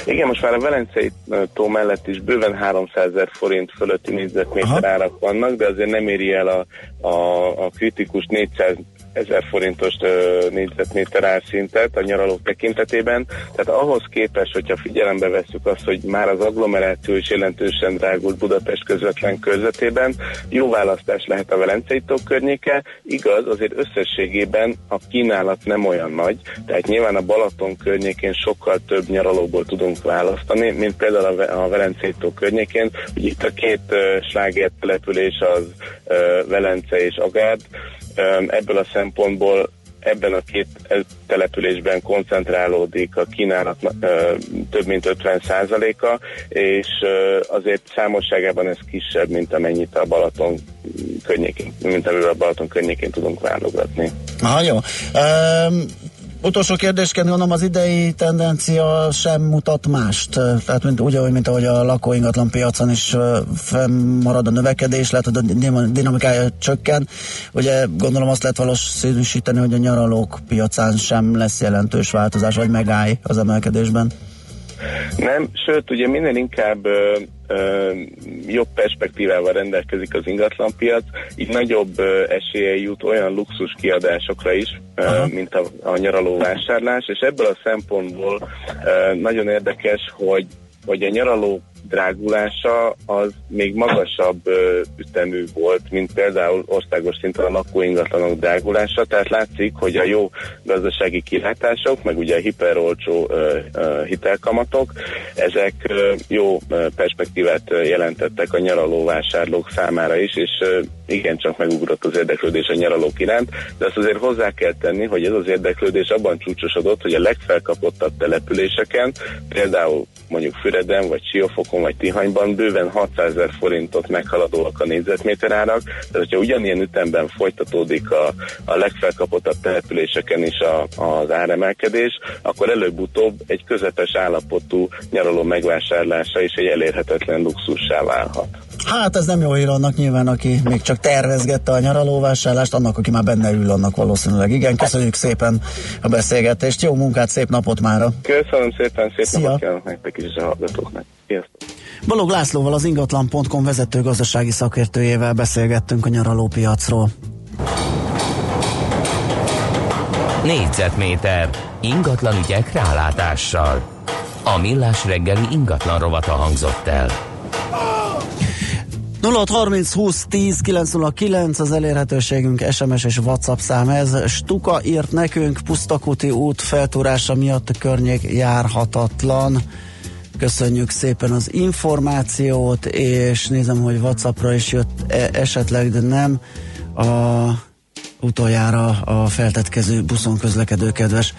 Igen, most már a Velencei tó mellett is bőven 300 ezer forint fölötti négyzetméter árak vannak, de azért nem éri el a, a, a kritikus 400 ezer forintos négyzetméter árszintet a nyaralók tekintetében. Tehát ahhoz képest, hogyha figyelembe veszük azt, hogy már az agglomeráció is jelentősen drágult Budapest közvetlen körzetében, jó választás lehet a Velencei tó környéke. Igaz, azért összességében a kínálat nem olyan nagy, tehát nyilván a Balaton környékén sokkal több nyaralóból tudunk választani, mint például a Velencei tó környékén. Ugye itt a két uh, sláger település az uh, Velence és Agárd, Ebből a szempontból ebben a két településben koncentrálódik a kínálat több mint 50%-a, és azért számosságában ez kisebb, mint amennyit a Balaton környékén, mint amivel a Balaton környékén tudunk válogatni. Ah, jó. Um, Utolsó kérdésként gondolom az idei tendencia sem mutat mást. Tehát mint, úgy, mint ahogy a lakóingatlan piacon is fennmarad a növekedés, lehet, hogy a dinamikája csökken. Ugye gondolom azt lehet valószínűsíteni, hogy a nyaralók piacán sem lesz jelentős változás, vagy megáll az emelkedésben. Nem, sőt, ugye minél inkább jobb perspektívával rendelkezik az ingatlanpiac, így nagyobb esélye jut olyan luxus kiadásokra is, ö, mint a, a nyaraló vásárlás, és ebből a szempontból nagyon érdekes, hogy hogy a nyaraló drágulása az még magasabb ütemű volt, mint például országos szinten a lakóingatlanok drágulása, tehát látszik, hogy a jó gazdasági kilátások, meg ugye a hiperolcsó hitelkamatok, ezek jó perspektívát jelentettek a nyaraló vásárlók számára is, és igencsak megugrott az érdeklődés a nyaralók iránt, de azt azért hozzá kell tenni, hogy ez az érdeklődés abban csúcsosodott, hogy a legfelkapottabb településeken, például mondjuk Füreden, vagy Siófokon, vagy Tihanyban bőven 600 ezer forintot meghaladóak a négyzetméter árak, tehát hogyha ugyanilyen ütemben folytatódik a, a legfelkapottabb településeken is a, az áremelkedés, akkor előbb-utóbb egy közepes állapotú nyaraló megvásárlása is egy elérhetetlen luxussá válhat. Hát ez nem jó hír annak nyilván, aki még csak tervezgette a nyaralóvásárlást, annak, aki már benne ül, annak valószínűleg. Igen, köszönjük szépen a beszélgetést, jó munkát, szép napot mára! Köszönöm szépen, szép Szia. napot kívánok nektek is a hallgatóknak. Sziasztok! Balog Lászlóval az ingatlan.com vezető gazdasági szakértőjével beszélgettünk a nyaralópiacról. Négyzetméter ingatlan ügyek rálátással. A millás reggeli ingatlan rovata hangzott el. 0630 20 10 909 az elérhetőségünk SMS és WhatsApp szám ez. Stuka írt nekünk Pusztakuti út feltúrása miatt a környék járhatatlan. Köszönjük szépen az információt, és nézem, hogy Whatsappra is jött e- esetleg, de nem. A utoljára a feltetkező buszon közlekedő kedves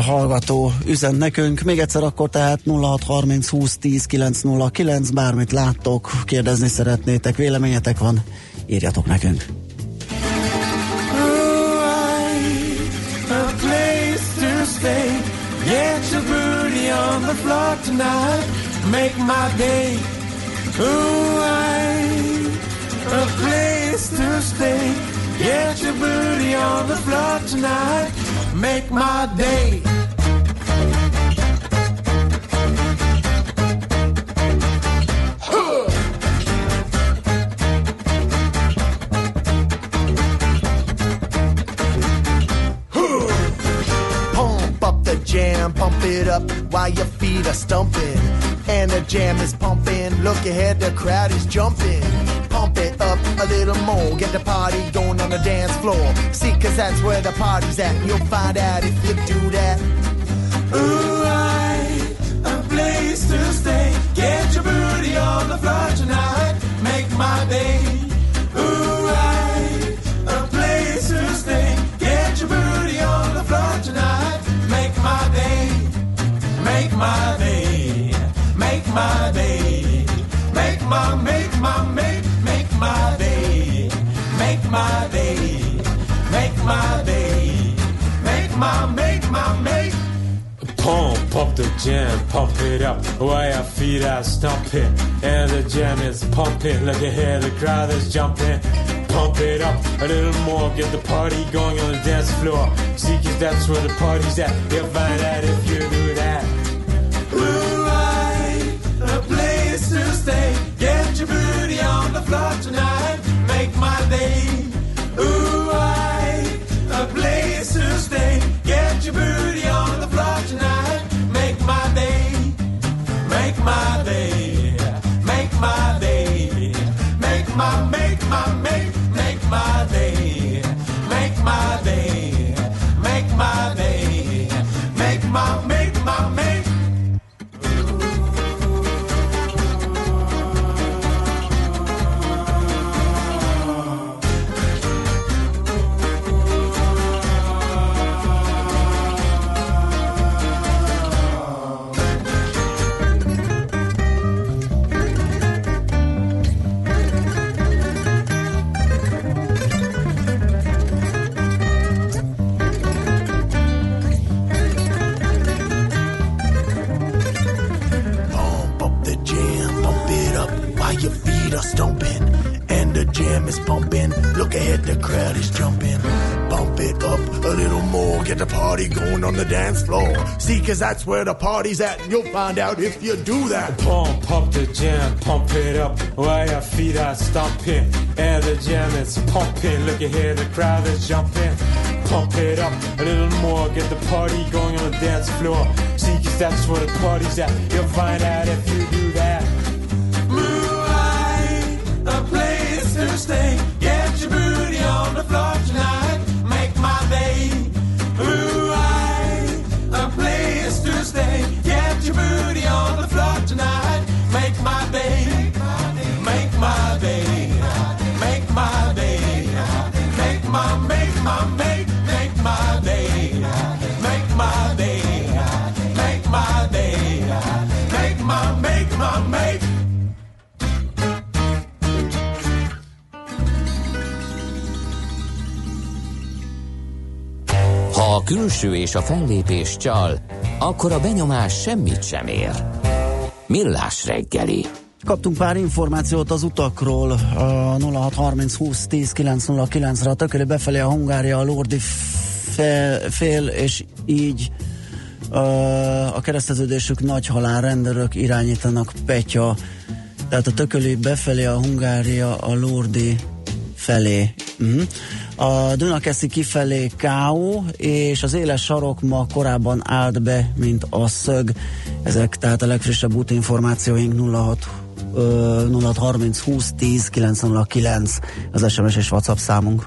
hallgató üzent nekünk. Még egyszer akkor tehát 0630 20 10 909, bármit láttok, kérdezni szeretnétek, véleményetek van, írjatok nekünk. Get your booty on the floor tonight. Make my day. Huh. Pump up the jam, pump it up while your feet are stumping. And the jam is pumping. Look ahead, the crowd is jumping. Pump it up a little more. Get the party going on the dance floor. See, cause that's where the party's at. You'll find out if you do that. Ooh, I, a place to stay. Get your booty on the floor tonight. Make my day. Ooh, a place to stay. Get your booty on the floor tonight. Make my day. Make my day. Make my day. Make my, make my, make my day. Make my, make my, make. Pump up the jam, pump it up while your feet are stomping. And the jam is pumping. Look ahead, the crowd is jumping. Pump it up a little more, get the party going on the dance floor. See, cause that's where the party's at. You'll find out if you do that. Ooh, I, a place to stay. Get your booty on the floor tonight. Make my day. On the floor tonight. Make my day. Make my day. Make my day. Make my, make my, make Look ahead, the crowd is jumping. Pump it up a little more, get the party going on the dance floor. See, cause that's where the party's at, and you'll find out if you do that. Pump pump the jam, pump it up while your feet are stomping. And the jam is pumping. Look ahead, the crowd is jumping. Pump it up a little more, get the party going on the dance floor. See, cause that's where the party's at. You'll find out if you do külső és a fellépés csal, akkor a benyomás semmit sem ér. Millás reggeli. Kaptunk pár információt az utakról, a 0630 20 10 909-re, a tökéli befelé a Hungária, a Lordi fél és így a kereszteződésük nagy halál rendőrök irányítanak Petya, tehát a tököli befelé a Hungária, a Lordi felé. Uh-huh. A Dunakeszi kifelé K.O. és az éles sarok ma korábban állt be, mint a szög. Ezek tehát a legfrissebb útinformációink 06 0630 20 10 909 az SMS és WhatsApp számunk.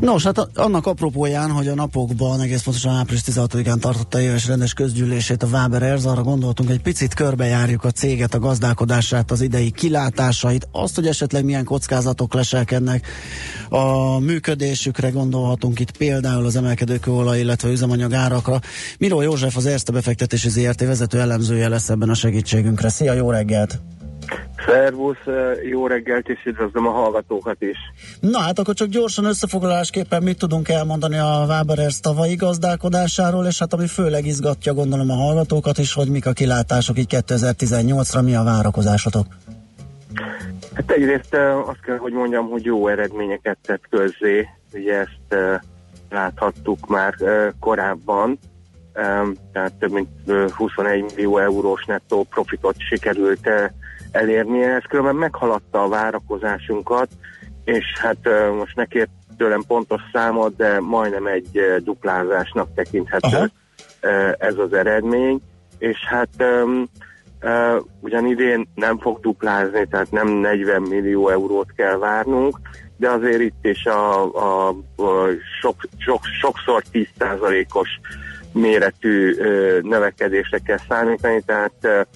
Nos, hát annak apropóján, hogy a napokban, egész pontosan április 16-án tartotta éves rendes közgyűlését a Váber Erz, arra gondoltunk, egy picit körbejárjuk a céget, a gazdálkodását, az idei kilátásait, azt, hogy esetleg milyen kockázatok leselkednek a működésükre, gondolhatunk itt például az emelkedő kőolaj, illetve üzemanyag árakra. Miró József, az Erste befektetési ZRT vezető elemzője lesz ebben a segítségünkre. Szia, jó reggelt! Szervusz, jó reggelt, és üdvözlöm a hallgatókat is. Na hát akkor csak gyorsan összefoglalásképpen mit tudunk elmondani a Waberers tavalyi gazdálkodásáról, és hát ami főleg izgatja gondolom a hallgatókat is, hogy mik a kilátások így 2018-ra, mi a várakozásotok? Hát egyrészt azt kell, hogy mondjam, hogy jó eredményeket tett közzé, ugye ezt láthattuk már korábban, tehát több mint 21 millió eurós nettó profitot sikerült elérnie. Ez különben meghaladta a várakozásunkat, és hát most ne kért tőlem pontos számot, de majdnem egy duplázásnak tekinthető Aha. ez az eredmény, és hát um, uh, ugyan idén nem fog duplázni, tehát nem 40 millió eurót kell várnunk, de azért itt is a, a, a sok, sok, sokszor 10%-os méretű növekedésre kell számítani, tehát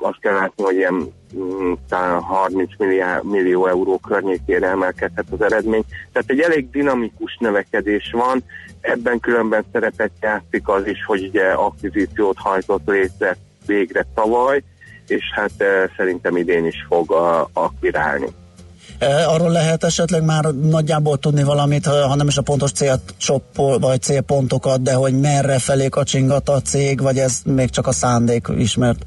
azt kell látni, hogy ilyen mm, talán 30 milliárd, millió euró környékére emelkedhet az eredmény. Tehát egy elég dinamikus növekedés van, ebben különben szerepet játszik az is, hogy ugye akvizíciót hajtott létre végre tavaly, és hát szerintem idén is fog akvirálni. Arról lehet esetleg már nagyjából tudni valamit, ha nem is a pontos célcsoport vagy célpontokat, de hogy merre felé kacsingat a cég, vagy ez még csak a szándék ismert?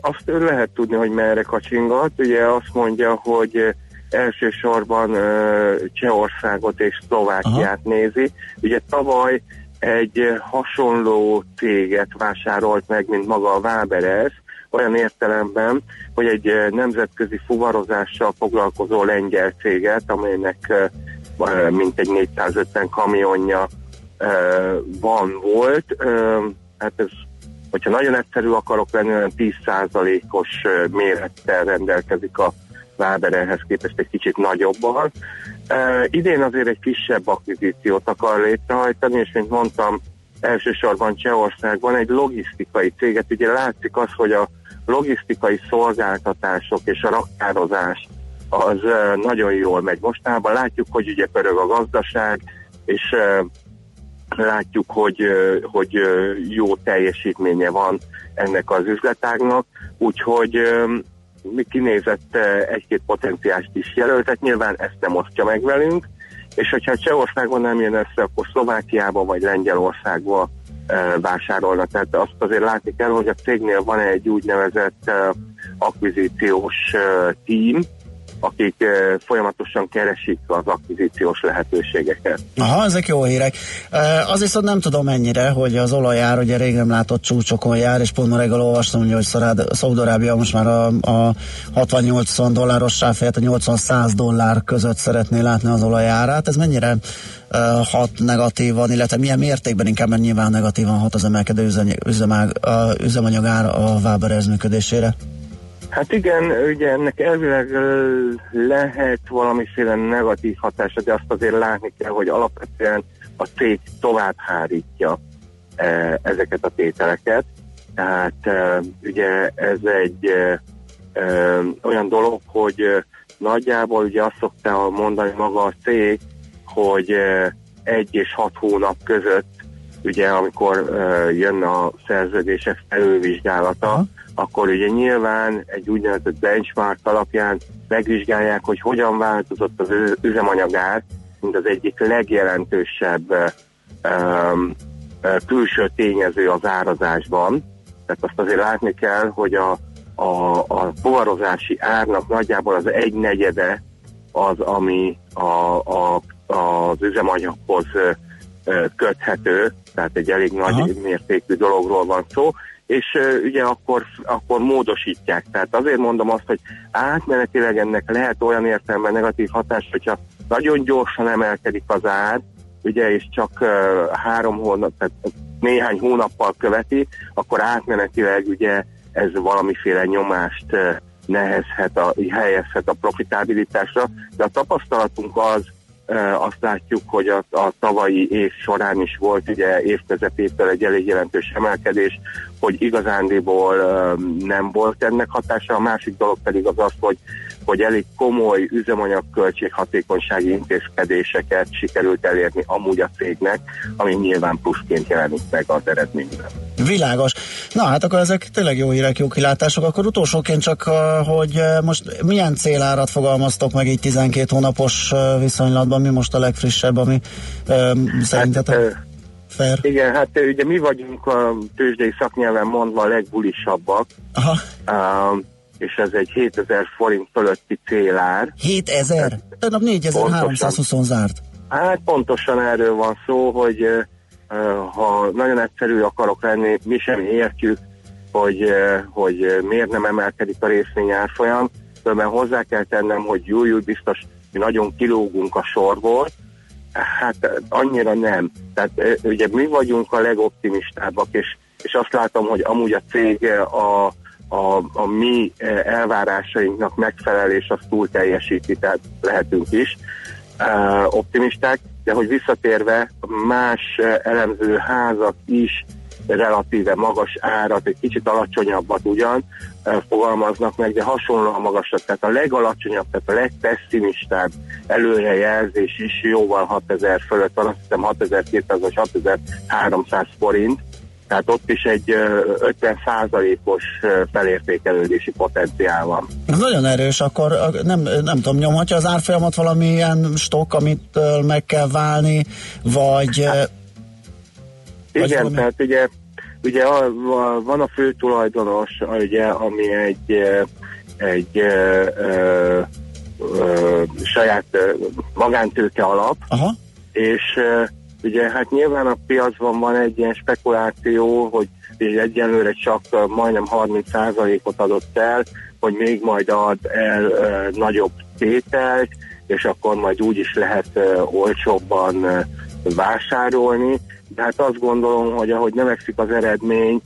Azt lehet tudni, hogy merre kacsingat. Ugye azt mondja, hogy elsősorban Csehországot és Szlovákiát Aha. nézi. Ugye tavaly egy hasonló céget vásárolt meg, mint maga a Waberes, olyan értelemben, hogy egy nemzetközi fuvarozással foglalkozó lengyel céget, amelynek mintegy 450 kamionja van volt. Hát ez hogyha nagyon egyszerű akarok lenni, olyan 10%-os mérettel rendelkezik a Váber ehhez képest egy kicsit nagyobban. Uh, idén azért egy kisebb akvizíciót akar létrehajtani, és mint mondtam, elsősorban Csehországban egy logisztikai céget. Ugye látszik az, hogy a logisztikai szolgáltatások és a raktározás az nagyon jól megy mostában. Látjuk, hogy ugye pörög a gazdaság, és látjuk, hogy, hogy jó teljesítménye van ennek az üzletágnak, úgyhogy mi kinézett egy-két potenciást is jelöltet, nyilván ezt nem osztja meg velünk, és hogyha Csehországban nem jön össze, akkor Szlovákiába vagy Lengyelországba vásárolna. Tehát azt azért látni kell, hogy a cégnél van egy úgynevezett akvizíciós tím, akik eh, folyamatosan keresik az akvizíciós lehetőségeket. Aha, ezek jó hírek. Eh, az viszont nem tudom mennyire, hogy az olajár ugye rég nem látott csúcsokon jár, és pont ma reggel olvastam, hogy Szaudarábia most már a, a 60-80 dolláros sáfért a 80-100 dollár között szeretné látni az olajárát. Ez mennyire uh, hat negatívan, illetve milyen mértékben inkább, mert nyilván negatívan hat az emelkedő üzemanyag, uh, üzemanyagár a Waberez működésére? Hát igen, ugye ennek elvileg lehet valamiféle negatív hatása, de azt azért látni kell, hogy alapvetően a cég tovább hárítja ezeket a tételeket. Tehát ugye ez egy ö, olyan dolog, hogy nagyjából ugye azt szokta mondani maga a cég, hogy egy és hat hónap között, ugye amikor jön a szerződések felülvizsgálata. Akkor ugye nyilván egy úgynevezett benchmark alapján megvizsgálják, hogy hogyan változott az ő- üzemanyagár, mint az egyik legjelentősebb ö, külső tényező az árazásban. Tehát azt azért látni kell, hogy a, a, a fuvarozási árnak nagyjából az egy negyede az, ami a, a, az üzemanyaghoz köthető, tehát egy elég nagy Aha. mértékű dologról van szó, és ugye akkor, akkor módosítják. Tehát azért mondom azt, hogy átmenetileg ennek lehet olyan értelemben negatív hatás, hogyha nagyon gyorsan emelkedik az ár, ugye, és csak ö, három hónap, tehát néhány hónappal követi, akkor átmenetileg ugye ez valamiféle nyomást ö, nehezhet, a, helyezhet a profitábilitásra, de a tapasztalatunk az, azt látjuk, hogy a, a tavalyi év során is volt ugye évközepétől egy elég jelentős emelkedés, hogy igazándiból nem volt ennek hatása. A másik dolog pedig az az, hogy, hogy elég komoly üzemanyagköltség hatékonysági intézkedéseket sikerült elérni amúgy a cégnek, ami nyilván pluszként jelenik meg az eredményben. Világos. Na hát akkor ezek tényleg jó hírek, jó kilátások. Akkor utolsóként csak, uh, hogy uh, most milyen célárat fogalmaztok meg így 12 hónapos uh, viszonylatban, mi most a legfrissebb, ami szerintetek ö, fair? Igen, hát ugye mi vagyunk a tőzsdei szaknyelven mondva a legbulisabbak, Aha. um, és ez egy 7000 forint fölötti célár. 7000? Tegnap 4320 zárt. Hát pontosan erről van szó, hogy ha nagyon egyszerű akarok lenni, mi sem értjük, hogy, hogy miért nem emelkedik a részvény árfolyam, mert hozzá kell tennem, hogy jó, biztos mi nagyon kilógunk a sorból, hát annyira nem. Tehát ugye mi vagyunk a legoptimistábbak, és, és azt látom, hogy amúgy a cég a, a, a mi elvárásainknak megfelel, és azt túl teljesíti, tehát lehetünk is optimisták, de hogy visszatérve más elemző házak is relatíve magas árat, egy kicsit alacsonyabbat ugyan fogalmaznak meg, de hasonlóan magasat, tehát a legalacsonyabb, tehát a legpesszimistább előrejelzés is jóval 6000 fölött van, azt hiszem 6200 vagy 6300 forint, tehát ott is egy ö, 50%-os ö, felértékelődési potenciál van. Ez nagyon erős, akkor nem, nem tudom, nyomhatja az árfolyamat valamilyen stok, amit meg kell válni, vagy... Uh, Igen, valami- tehát ugye, ugye a, a, van a fő tulajdonos, ugye, ami egy, egy ö, ö, ö, saját ö, magántőke alap, Aha. és ö, ugye hát nyilván a piacban van egy ilyen spekuláció, hogy egyenlőre csak majdnem 30%-ot adott el, hogy még majd ad el ö, nagyobb tételt, és akkor majd úgy is lehet ö, olcsóbban ö, vásárolni. De hát azt gondolom, hogy ahogy növekszik az eredmény,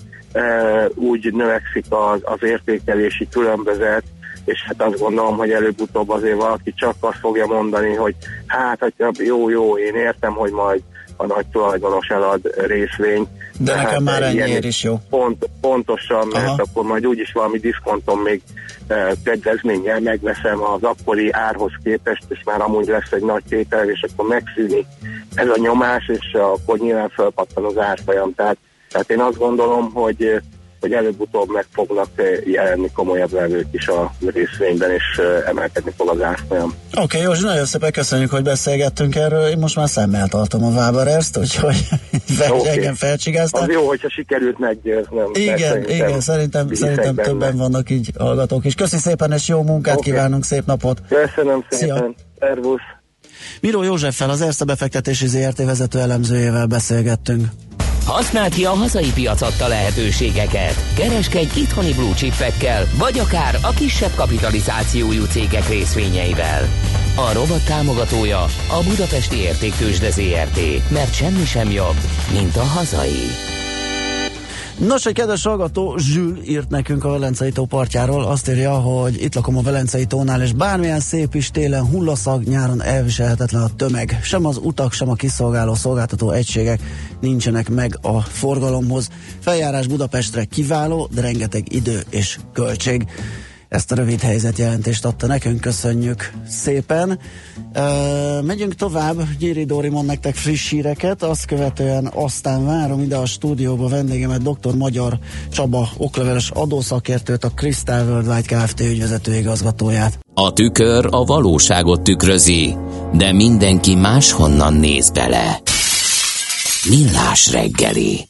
úgy növekszik az, az értékelési különbözet, és hát azt gondolom, hogy előbb-utóbb azért valaki csak azt fogja mondani, hogy hát, hogy jó, jó, én értem, hogy majd a nagy tulajdonos elad részvényt. De nekem már ennyiért is jó. Pont, pontosan, mert Aha. akkor majd úgyis valami diszkonton még eh, kedvezménnyel megveszem az akkori árhoz képest, és már amúgy lesz egy nagy tétel, és akkor megszűnik ez a nyomás, és akkor nyilván felpattan az árfolyam. Tehát, tehát én azt gondolom, hogy hogy előbb-utóbb meg fognak eh, jelenni komolyabb levők is a részvényben, és eh, emelkedni fog az árfolyam. Oké, okay, Józsi, nagyon szépen köszönjük, hogy beszélgettünk erről. Én most már szemmel tartom a Waberers-t, úgyhogy Oké. engem felcsigáztak. Az jó, hogyha sikerült meggyőznem. mert Igen, igen, szerintem, szerintem benne. többen vannak így hallgatók is. Köszi szépen, és jó munkát Oké. kívánunk, szép napot! Köszönöm Szia. szépen. Szervusz. Miró Józseffel, az Erste befektetési ZRT vezető elemzőjével beszélgettünk. Használd ki a hazai piac adta lehetőségeket. Kereskedj itthoni blue chipekkel, vagy akár a kisebb kapitalizációjú cégek részvényeivel. A rovat támogatója a Budapesti Értéktősde ZRT, mert semmi sem jobb, mint a hazai. Nos, egy kedves hallgató, Zsül írt nekünk a Velencei tó partjáról, azt írja, hogy itt lakom a Velencei tónál, és bármilyen szép is télen hullaszag, nyáron elviselhetetlen a tömeg. Sem az utak, sem a kiszolgáló szolgáltató egységek nincsenek meg a forgalomhoz. Feljárás Budapestre kiváló, de rengeteg idő és költség. Ezt a rövid helyzetjelentést adta nekünk, köszönjük szépen. Uh, megyünk tovább, Gyéri Dóri mond nektek friss híreket, azt követően aztán várom ide a stúdióba vendégemet, dr. Magyar Csaba, okleveles adószakértőt, a Crystal Worldwide Kft. ügyvezető igazgatóját. A tükör a valóságot tükrözi, de mindenki máshonnan néz bele. Millás reggeli.